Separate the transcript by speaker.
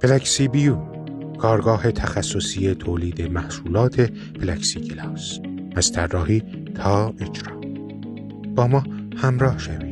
Speaker 1: پلکسی بیو کارگاه تخصصی تولید محصولات پلکسی گلاس از طراحی تا اجرا. با ما همراه شوید.